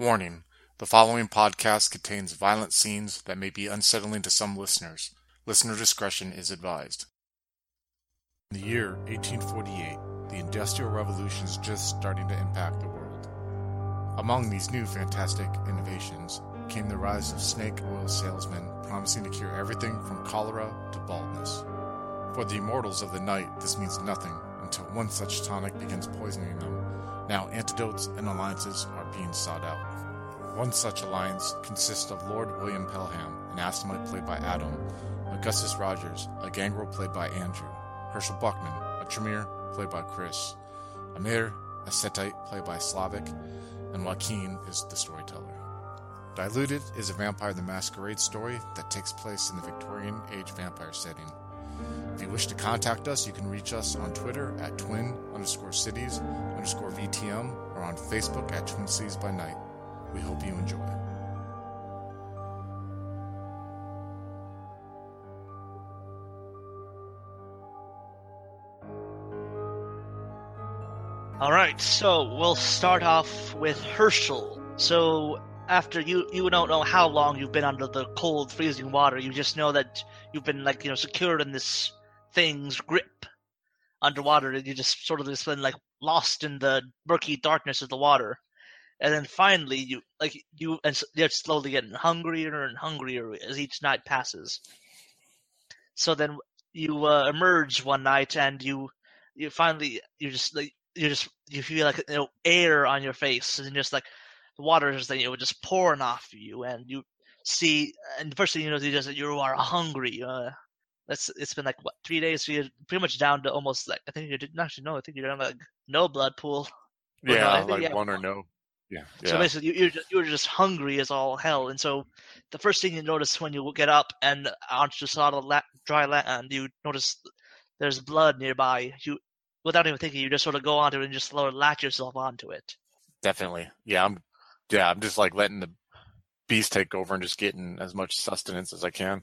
Warning: The following podcast contains violent scenes that may be unsettling to some listeners. Listener discretion is advised. In the year 1848, the Industrial Revolution is just starting to impact the world. Among these new fantastic innovations came the rise of snake oil salesmen promising to cure everything from cholera to baldness. For the immortals of the night, this means nothing until one such tonic begins poisoning them. Now, antidotes and alliances are being sought out. One such alliance consists of Lord William Pelham, an Assamite played by Adam, Augustus Rogers, a gangrel played by Andrew, Herschel Buckman, a Tremere played by Chris, Amir, a Setite played by Slavic, and Joaquin is the storyteller. Diluted is a Vampire the Masquerade story that takes place in the Victorian age vampire setting. If you wish to contact us, you can reach us on Twitter at twin underscore cities underscore VTM or on Facebook at Twin Cities by Night. We hope you enjoy. All right, so we'll start off with Herschel. So after you you don't know how long you've been under the cold, freezing water. You just know that you've been like you know secured in this thing's grip underwater, and you just sort of just been like lost in the murky darkness of the water. And then finally, you like you and you're slowly getting hungrier and hungrier as each night passes. So then you uh, emerge one night, and you you finally you just like you just you feel like you know air on your face, and just like the water is like, you know just pouring off of you, and you see, and the first thing you notice is that you are hungry. Uh, that's it's been like what three days, so you're pretty much down to almost like I think you didn't actually know. I think you're down to like no blood pool. Or no, Yeah, think like have one or no. Yeah, yeah. so basically, you- you're just, you're just hungry as all hell, and so the first thing you notice when you get up and onto solid la- dry land, you notice there's blood nearby. You, without even thinking, you just sort of go onto it and just sort of latch yourself onto it. Definitely. Yeah, I'm. Yeah, I'm just like letting the beast take over and just getting as much sustenance as I can.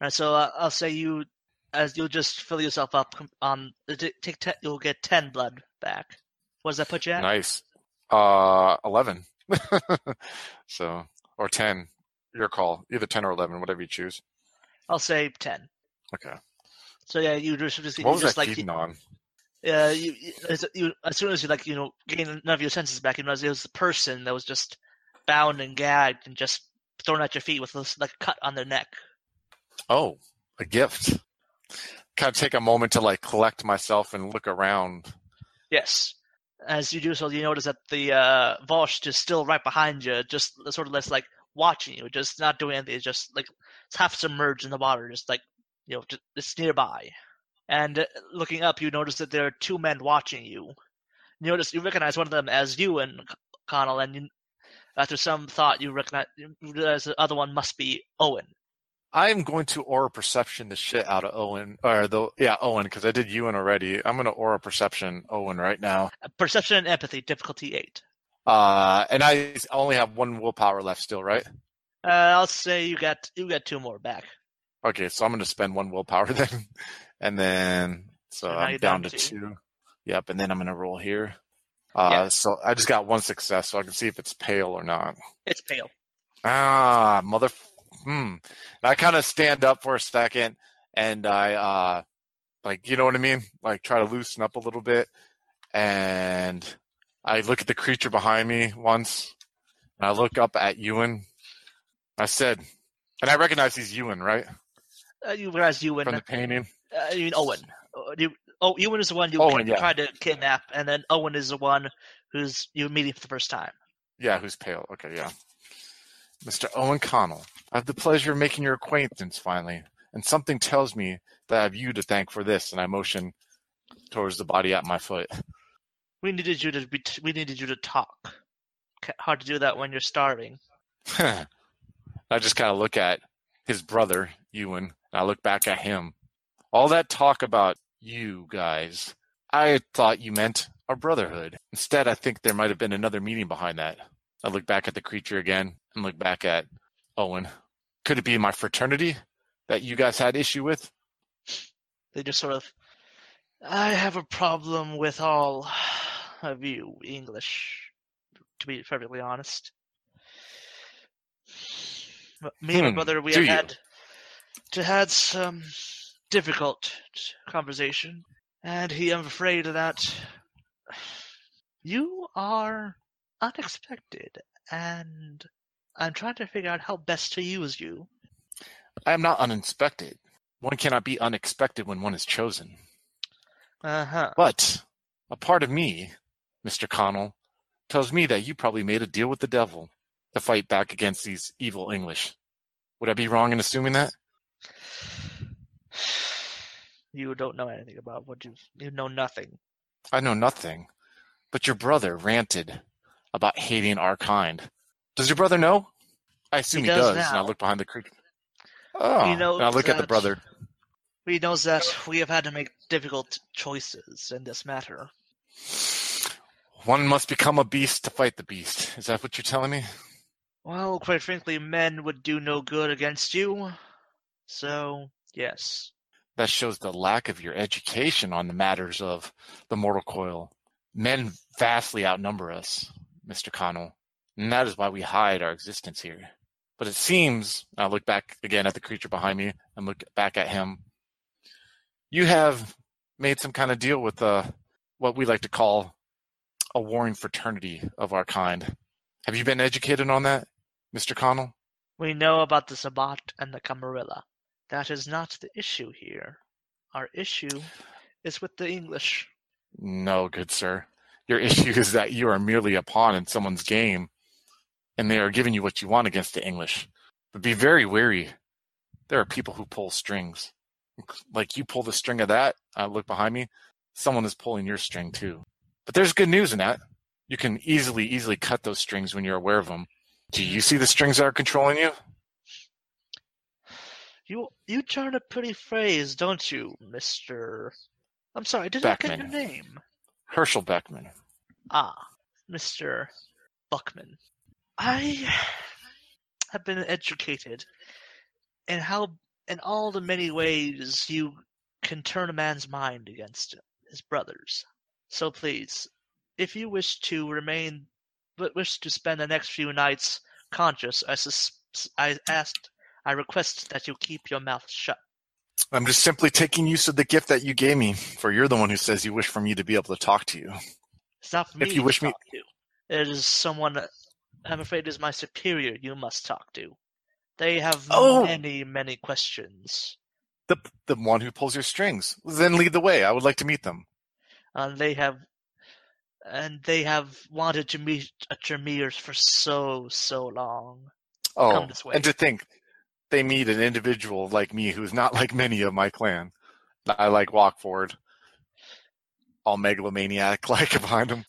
And so uh, I'll say you, as you'll just fill yourself up on take ten, you'll get ten blood back. What does that put you at? Nice. Uh, eleven. so or ten. Your call. Either ten or eleven, whatever you choose. I'll say ten. Okay. So yeah, you just just, What was just that like feeding on? Yeah, you, you, as, soon as you like, you know, gain none of your senses back, you realize it was a person that was just bound and gagged and just thrown at your feet with this, like a cut on their neck. Oh, a gift. Kind of take a moment to like collect myself and look around. Yes. As you do so, you notice that the uh, Vozhd is still right behind you, just sort of less like watching you, just not doing anything. Just like it's half submerged in the water, just like you know, just, it's nearby. And uh, looking up, you notice that there are two men watching you. You notice you recognize one of them as you and Connell, and you, after some thought, you recognize you realize the other one must be Owen. I am going to aura perception the shit out of Owen, or the yeah Owen, because I did Ewan already. I'm going to aura perception Owen right now. Perception and empathy, difficulty eight. Uh, and I only have one willpower left still, right? Uh, I'll say you got you got two more back. Okay, so I'm going to spend one willpower then, and then so now I'm down, down to two. two. Yep, and then I'm going to roll here. Uh, Yeah. so I just got one success, so I can see if it's pale or not. It's pale. Ah, mother. Hmm. And I kind of stand up for a second, and I uh, like you know what I mean, like try to loosen up a little bit, and I look at the creature behind me once, and I look up at Ewan. I said, and I recognize he's Ewan, right, Uh, you realize Ewan. from the painting. Uh, you mean Owen. Uh, You, oh, Ewan is the one you Owen, yeah. tried to kidnap, and then Owen is the one who's you meeting for the first time. Yeah, who's pale? Okay, yeah. Mr. Owen Connell, I have the pleasure of making your acquaintance finally, and something tells me that I have you to thank for this. And I motion towards the body at my foot. We needed you to be. We needed you to talk. Hard to do that when you're starving. I just kind of look at his brother, Ewan, and I look back at him. All that talk about you guys, I thought you meant our brotherhood. Instead, I think there might have been another meaning behind that. I look back at the creature again and look back at Owen. Could it be my fraternity that you guys had issue with? They just sort of. I have a problem with all of you English. To be perfectly honest, Me and my Hmm, brother, we have you? had to had some difficult conversation, and he, I'm afraid that you are unexpected, and I'm trying to figure out how best to use you. I am not unexpected. One cannot be unexpected when one is chosen. Uh huh. But a part of me, Mr. Connell, tells me that you probably made a deal with the devil to fight back against these evil English. Would I be wrong in assuming that? You don't know anything about what you you know nothing. I know nothing. But your brother ranted about hating our kind. Does your brother know? I assume He he, does does. And I look behind the creek. Oh, He knows and I look at the brother. He knows that we have had to make difficult choices in this matter. One must become a beast to fight the beast. Is that what you're telling me? Well, quite frankly, men would do no good against you. So, yes. That shows the lack of your education on the matters of the mortal coil. Men vastly outnumber us, Mr. Connell, and that is why we hide our existence here. But it seems, I look back again at the creature behind me and look back at him. You have made some kind of deal with uh, what we like to call a warring fraternity of our kind. Have you been educated on that, Mr. Connell? We know about the Sabbat and the Camarilla. That is not the issue here. Our issue is with the English. No, good sir. Your issue is that you are merely a pawn in someone's game, and they are giving you what you want against the English. But be very wary. There are people who pull strings. Like you pull the string of that, I look behind me, someone is pulling your string too. But there's good news in that. You can easily, easily cut those strings when you're aware of them. Do you see the strings that are controlling you? You you turn a pretty phrase, don't you, Mister? I'm sorry, I did I get your Beckman. name? Herschel Beckman. Ah, Mister Buckman. I have been educated in how, in all the many ways you can turn a man's mind against his brothers. So please, if you wish to remain, but wish to spend the next few nights conscious, I sus- I asked, I request that you keep your mouth shut. I'm just simply taking use of the gift that you gave me, for you're the one who says you wish for me to be able to talk to you. It's not me If you wish to me- to. It is someone I'm afraid is my superior you must talk to. They have Oh! many, many questions. The the one who pulls your strings. Then lead the way. I would like to meet them. And they have and they have wanted to meet at your for so, so long. Oh, Come this way. and to think they meet an individual like me who's not like many of my clan. I like walk forward, all megalomaniac like behind him.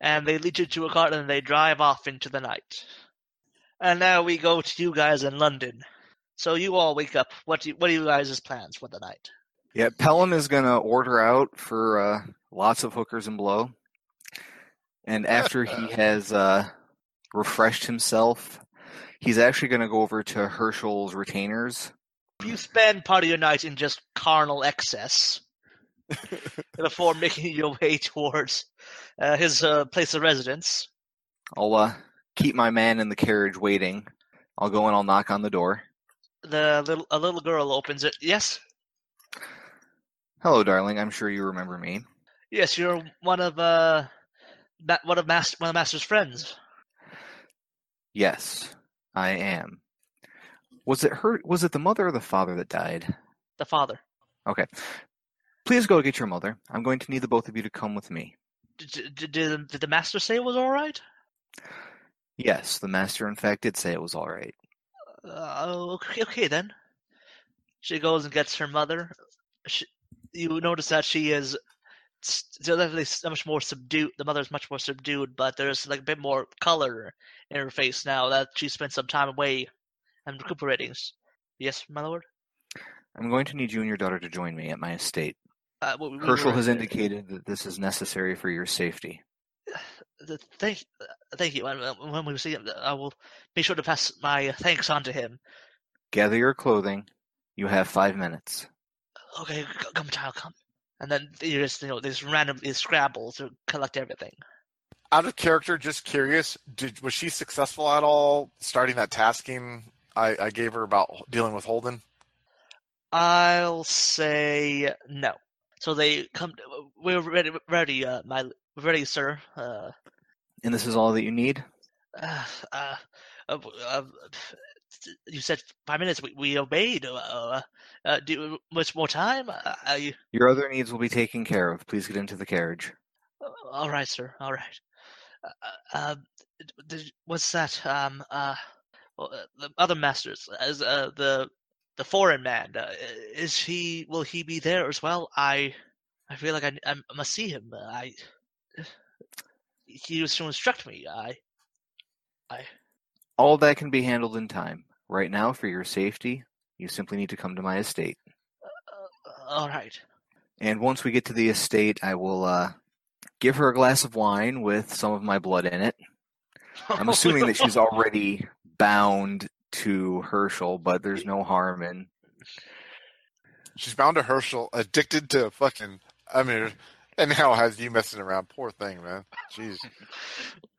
And they lead you to a cart and they drive off into the night. And now we go to you guys in London. So you all wake up. What do you, what are you guys' plans for the night? Yeah, Pelham is gonna order out for uh, lots of hookers and blow, and after he has uh, refreshed himself, he's actually gonna go over to Herschel's retainers. If you spend part of your night in just carnal excess before making your way towards uh, his uh, place of residence, I'll uh, keep my man in the carriage waiting. I'll go and I'll knock on the door. the little a little girl opens it. Yes, Hello, darling. I'm sure you remember me. yes, you're one of uh, ma- one of master one of master's friends. Yes, I am. Was it her? Was it the mother or the father that died? The father. Okay. Please go get your mother. I'm going to need the both of you to come with me. Did, did, did, did the master say it was all right? Yes, the master, in fact, did say it was all right. Uh, okay, okay then. She goes and gets her mother. She, you notice that she is s- definitely so much more subdued. The mother's much more subdued, but there's like a bit more color in her face now that she spent some time away and recuperating. Yes, my lord. I'm going to need you and your daughter to join me at my estate. Uh, we- we Herschel has indicated that this is necessary for your safety. Thank, thank you. Uh, when we see him, I will be sure to pass my thanks on to him. Gather your clothing. You have five minutes. Okay, come, child, come. And then you just you know this random these scrabble to collect everything. Out of character, just curious, did was she successful at all starting that tasking I, I gave her about dealing with Holden? I'll say no. So they come. We're ready, ready, uh, my ready, sir. Uh, And this is all that you need? uh, uh, uh, uh, you said five minutes. We, we obeyed. Uh, uh, uh, do much more time? Uh, I, Your other needs will be taken care of. Please get into the carriage. uh, all right, sir. All right. Uh, uh, d- what's that? Um. Uh. uh, The other masters, as uh, the the foreign man, uh, is he? Will he be there as well? I, I feel like I, I must see him. Uh, I. He was to instruct me. I. I. All that can be handled in time. Right now, for your safety, you simply need to come to my estate. Uh, all right. And once we get to the estate, I will uh, give her a glass of wine with some of my blood in it. I'm assuming that she's already bound to Herschel, but there's no harm in. She's bound to Herschel, addicted to fucking. I mean, and now has you messing around. Poor thing, man. Jeez.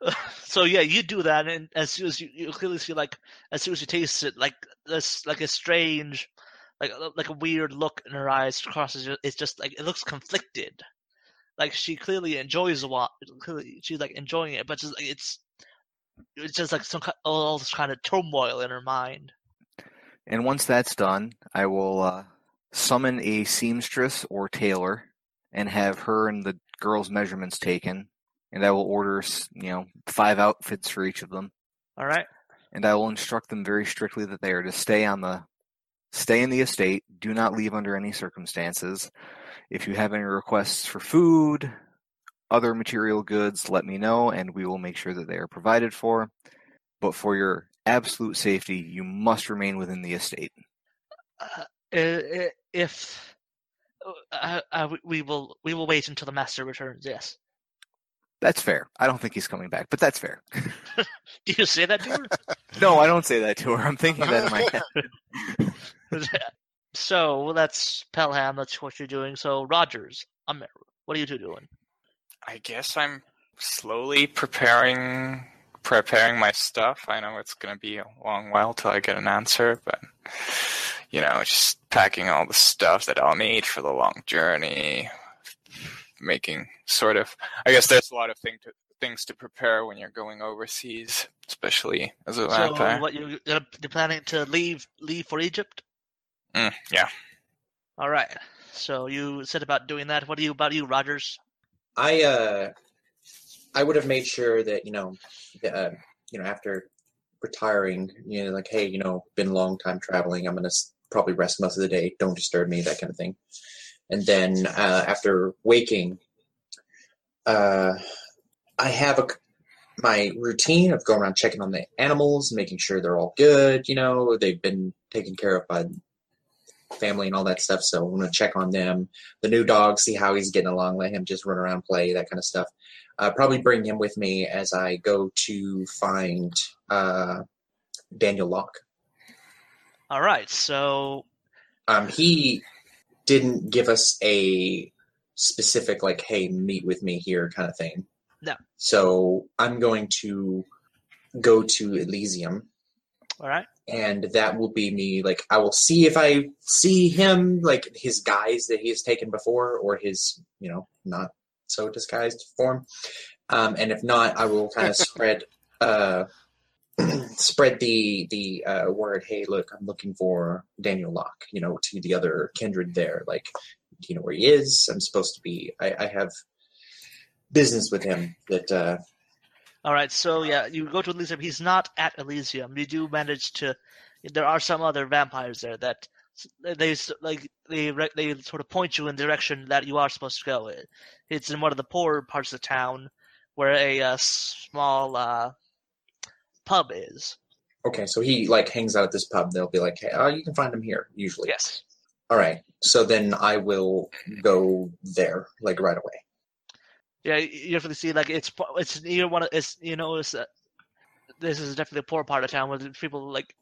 so yeah, you do that, and as soon as you, you clearly see like as soon as you taste it, like this like a strange, like like a weird look in her eyes crosses. It's just like it looks conflicted. Like she clearly enjoys the wa Clearly, she's like enjoying it, but just like it's it's just like some ki- all this kind of turmoil in her mind. And once that's done, I will uh, summon a seamstress or tailor and have her and the girls' measurements taken. And I will order, you know, five outfits for each of them. All right. and I will instruct them very strictly that they are to stay on the stay in the estate, do not leave under any circumstances. If you have any requests for food, other material goods, let me know and we will make sure that they are provided for. But for your absolute safety, you must remain within the estate. Uh, if uh, uh, we- we will we will wait until the master returns. Yes. That's fair. I don't think he's coming back, but that's fair. Do you say that to her? No, I don't say that to her. I'm thinking that in my head. so that's Pelham. That's what you're doing. So Rogers, Amir, what are you two doing? I guess I'm slowly preparing preparing my stuff. I know it's gonna be a long while till I get an answer, but you know, just packing all the stuff that I'll need for the long journey, making sort of. I guess there's a lot of thing to, things to prepare when you're going overseas, especially as a So vampire. what you you're you're planning to leave leave for Egypt? Mm, yeah. All right. So you said about doing that. What do you about you, Rogers? I uh, I would have made sure that you know, uh, you know, after retiring, you know, like, hey, you know, been a long time traveling. I'm gonna s- probably rest most of the day. Don't disturb me, that kind of thing. And then uh, after waking, uh, I have a my routine of going around checking on the animals, making sure they're all good. You know, they've been taken care of by family and all that stuff. So I'm gonna check on them the new dog, see how he's getting along, let him just run around, play, that kind of stuff. Uh, probably bring him with me as I go to find uh, Daniel Locke. All right. So Um, he didn't give us a specific, like, hey, meet with me here kind of thing. No. So I'm going to go to Elysium, all right. and that will be me. Like, I will see if I see him, like, his guise that he has taken before, or his, you know, not so disguised form. Um, and if not, I will kind of spread uh, spread the the uh, word. Hey, look, I'm looking for Daniel Locke. You know, to the other kindred there. Like, do you know where he is? I'm supposed to be. I, I have business with him. That uh, All right. So yeah, you go to Elysium. He's not at Elysium. You do manage to. There are some other vampires there that they like they they sort of point you in the direction that you are supposed to go. It's in one of the poorer parts of the town where a uh, small uh, pub is. okay. So he like hangs out at this pub. They'll be like, hey, oh, you can find him here usually. Yes. All right. So then I will go there like right away. Yeah, you you definitely see like it's it's near one of it's you know it's uh, this is definitely a poor part of town where people like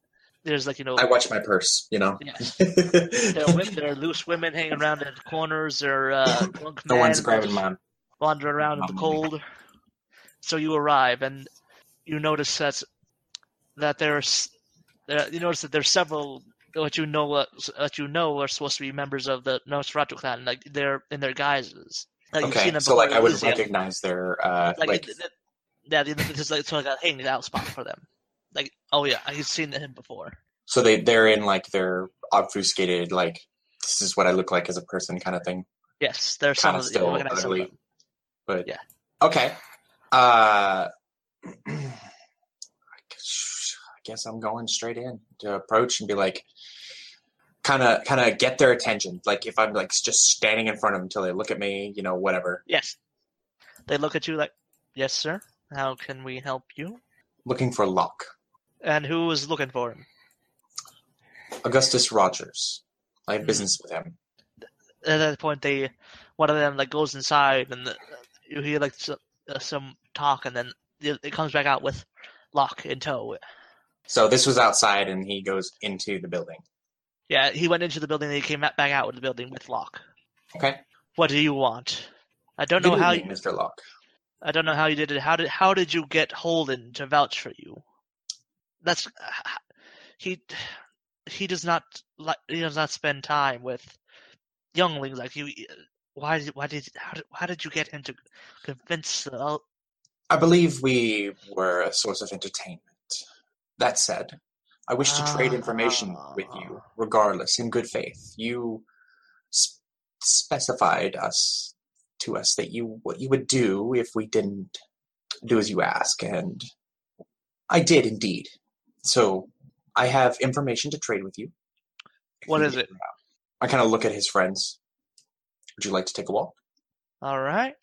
there's like you know I watch my purse. You know. yes there are women there are loose women hanging around in corners there are uh, drunk the one's grabbing just wandering around in the cold. So you arrive and you notice that that there's There, you notice that there's several what you know what, what you know are supposed to be members of the Nosferatu clan. Like they're in their guises. Like, you've okay, so like I would Elysium. recognize their uh, like, like, th- th- yeah, th- this is like of like a hanging out spot for them. Like, oh yeah, I've seen him before. so they they're in like their obfuscated like this is what I look like as a person kind of thing. Yes, there's some Kind of of still some them. but Yeah. Okay. Uh, guess- I'm going straight in to approach and be like, kind of, kind of get their attention. Like if I'm like just standing in front of them until they look at me, you know, whatever. Yes, they look at you like, yes, sir. How can we help you? Looking for Locke, And who is looking for him? Augustus Rogers. I have Hmm. business with him. At that point, they one of them like goes inside, and the, you hear like some, uh, some talk, and then it it comes back out with Locke in tow. So this was outside, and he goes into the building. Yeah, he went into the building, and he came back out of the building with Locke. Okay. What do you want? I don't know how you, Mr. Locke. I don't know how you did it. How did how did you get Holden to vouch for you? That's he he does not like he does not spend time with younglings like you. Why did why did how did, how did you get him to convince the I believe we were a source of entertainment. That said, I wish to trade information with you, Ah. regardless, in good faith. You specified us to us that you what you would do if we didn't do as you ask, and I did indeed. So I have information to trade with you. What is it? around. I kind of look at his friends. Would you like to take a walk? All right,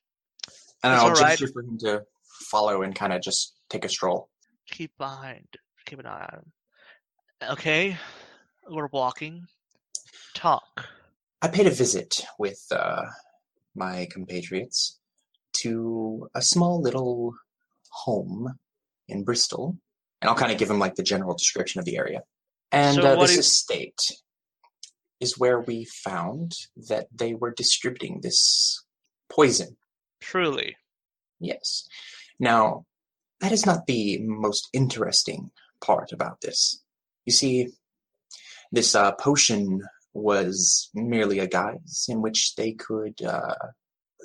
And It's I'll all right. gesture for him to follow and kind of just take a stroll. keep behind, keep an eye on him. Okay, we're walking. Talk. I paid a visit with uh, my compatriots to a small little home in Bristol, and I'll kind of give them like the general description of the area. And So uh, this is- estate is where we found that they were distributing this poison. Truly, Yes. Now, that is not the most interesting part about this. You see, this uh, potion was merely a guise in which they could uh,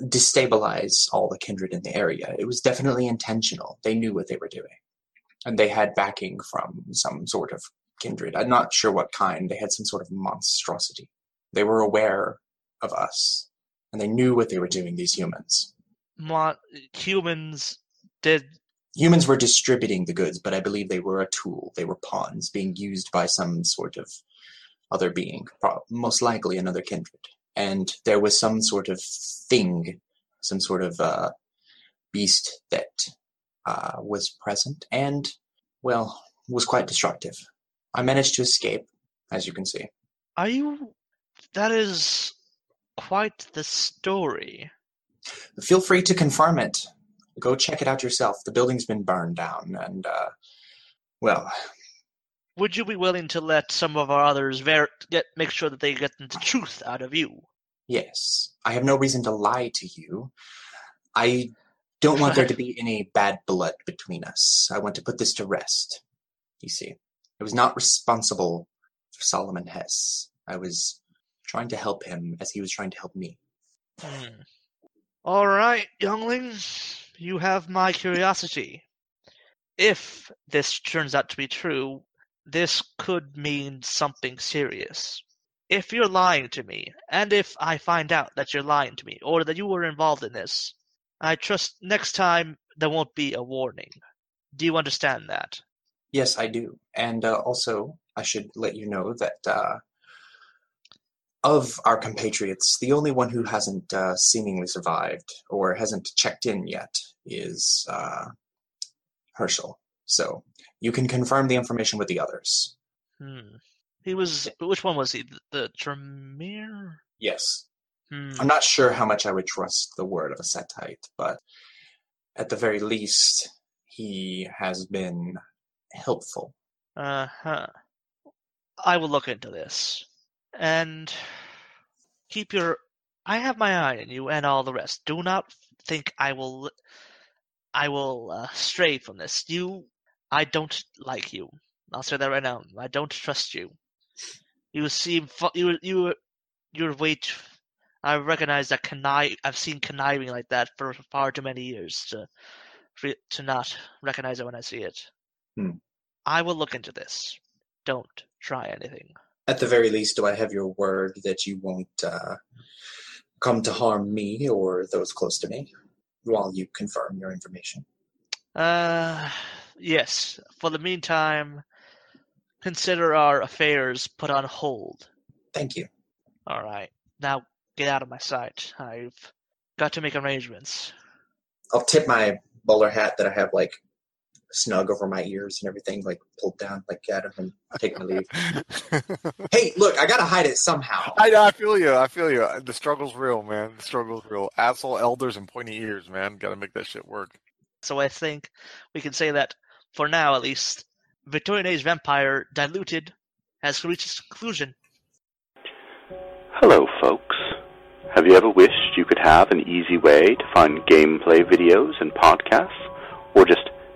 destabilize all the kindred in the area. It was definitely intentional. They knew what they were doing. And they had backing from some sort of kindred. I'm not sure what kind. They had some sort of monstrosity. They were aware of us, and they knew what they were doing, these humans. Mon- humans did humans were distributing the goods, but I believe they were a tool. They were pawns being used by some sort of other being, most likely another kindred. And there was some sort of thing, some sort of uh, beast that uh, was present and, well, was quite destructive. I managed to escape, as you can see. Are you? That is quite the story. Feel free to confirm it. Go check it out yourself. The building's been burned down, and, uh, well, Would you be willing to let some of our others ver- get make sure that they get the truth out of you? Yes, I have no reason to lie to you. I don't want there to be any bad blood between us. I want to put this to rest. You see, I was not responsible for Solomon Hess. I was trying to help him as he was trying to help me. Hmm. All right, youngling, you have my curiosity. If this turns out to be true, this could mean something serious. If you're lying to me, and if I find out that you're lying to me, or that you were involved in this, I trust next time there won't be a warning. Do you understand that? Yes, I do. And uh, also, I should let you know that uh, of our compatriots, the only one who hasn't uh, seemingly survived or hasn't checked in yet is uh, Herschel. So you can confirm the information with the others. Hmm. He was. Which one was he? The, the Tremere? Yes. Hmm. I'm not sure how much I would trust the word of a Setite, but at the very least, he has been helpful. Uh huh. I will look into this. And keep your. I have my eye on you and all the rest. Do not think I will. I will uh, stray from this. You. I don't like you. I'll say that right now. I don't trust you. You seem you you your weight. I recognize that connive. I've seen conniving like that for far too many years to to not recognize it when I see it. Hmm. I will look into this. Don't try anything. At the very least, do I have your word that you won't uh, come to harm me or those close to me while you confirm your information? Uh, yes. For the meantime, consider our affairs put on hold. Thank you. All right. Now get out of my sight. I've got to make arrangements. I'll tip my bowler hat that I have like snug over my ears and everything, like pulled down, like get him and take my leave. hey, look, I gotta hide it somehow. I, I feel you. I feel you. Uh, the struggle's real, man. The struggle's real. Asshole elders and pointy ears, man. Got to make that shit work. So I think we can say that, for now at least, Victorian Age Vampire Diluted has reached its conclusion. Hello, folks. Have you ever wished you could have an easy way to find gameplay videos and podcasts, or just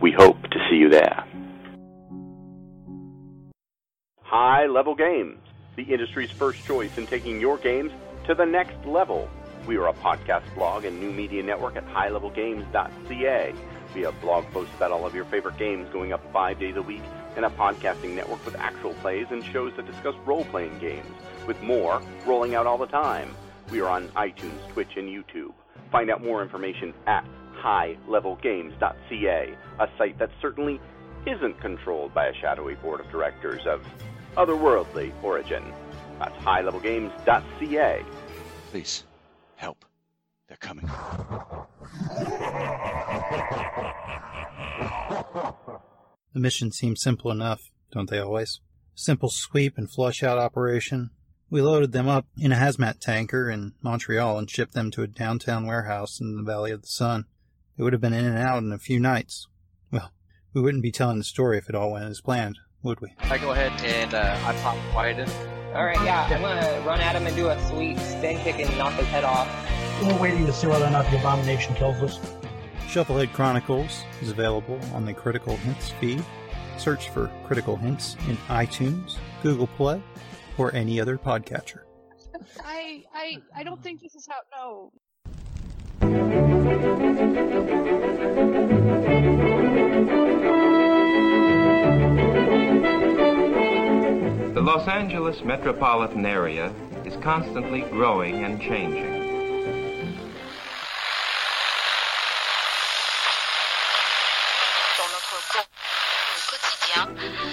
We hope to see you there. High Level Games, the industry's first choice in taking your games to the next level. We are a podcast blog and new media network at highlevelgames.ca. We have blog posts about all of your favorite games going up five days a week, and a podcasting network with actual plays and shows that discuss role playing games, with more rolling out all the time. We are on iTunes, Twitch, and YouTube. Find out more information at highlevelgames.ca, a site that certainly isn't controlled by a shadowy board of directors of otherworldly origin. That's highlevelgames.ca. Please, help. They're coming. The mission seemed simple enough, don't they always? Simple sweep and flush out operation. We loaded them up in a hazmat tanker in Montreal and shipped them to a downtown warehouse in the Valley of the Sun. They would have been in and out in a few nights. Well, we wouldn't be telling the story if it all went as planned, would we? I go ahead and uh, I pop Wyatt in. Alright, yeah, I'm gonna run at him and do a sweet spin kick and knock his head off. We're waiting to see whether or not the abomination kills us. Shovelhead Chronicles is available on the Critical Hints feed. Search for Critical Hints in iTunes, Google Play, or any other podcatcher. I I I don't think this is how no. Los Angeles metropolitan area is constantly growing and changing.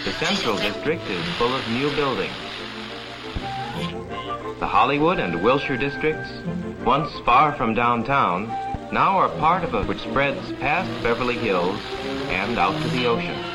The Central District is full of new buildings. The Hollywood and Wilshire districts, once far from downtown, now are part of a which spreads past Beverly Hills and out to the ocean.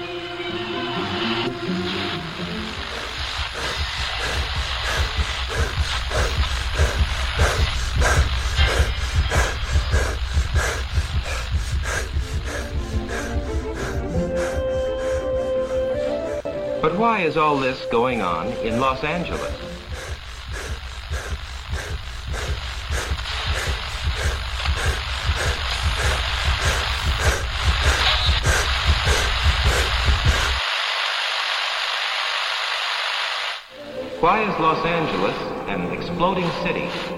Why is all this going on in Los Angeles? Why is Los Angeles an exploding city?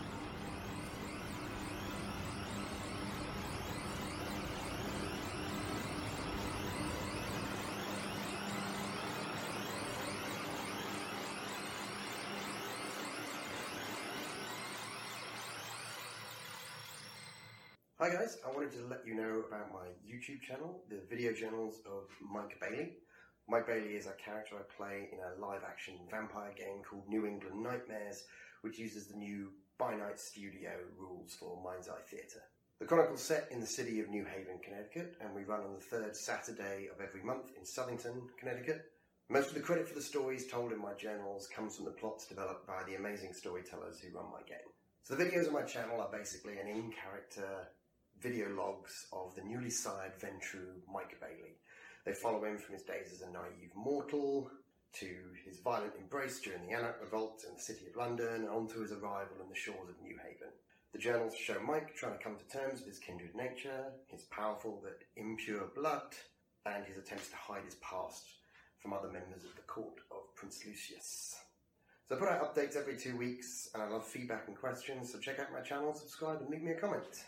Wanted to let you know about my YouTube channel, the video journals of Mike Bailey. Mike Bailey is a character I play in a live action vampire game called New England Nightmares, which uses the new By Night Studio rules for Mind's Eye Theatre. The chronicle's set in the city of New Haven, Connecticut, and we run on the third Saturday of every month in Southington, Connecticut. Most of the credit for the stories told in my journals comes from the plots developed by the amazing storytellers who run my game. So the videos on my channel are basically an in-character video logs of the newly sired Ventrue Mike Bailey. They follow him from his days as a naive mortal to his violent embrace during the Anarch Revolt in the City of London and on to his arrival on the shores of New Haven. The journals show Mike trying to come to terms with his kindred nature, his powerful but impure blood, and his attempts to hide his past from other members of the court of Prince Lucius. So I put out updates every two weeks, and I love feedback and questions, so check out my channel, subscribe, and leave me a comment.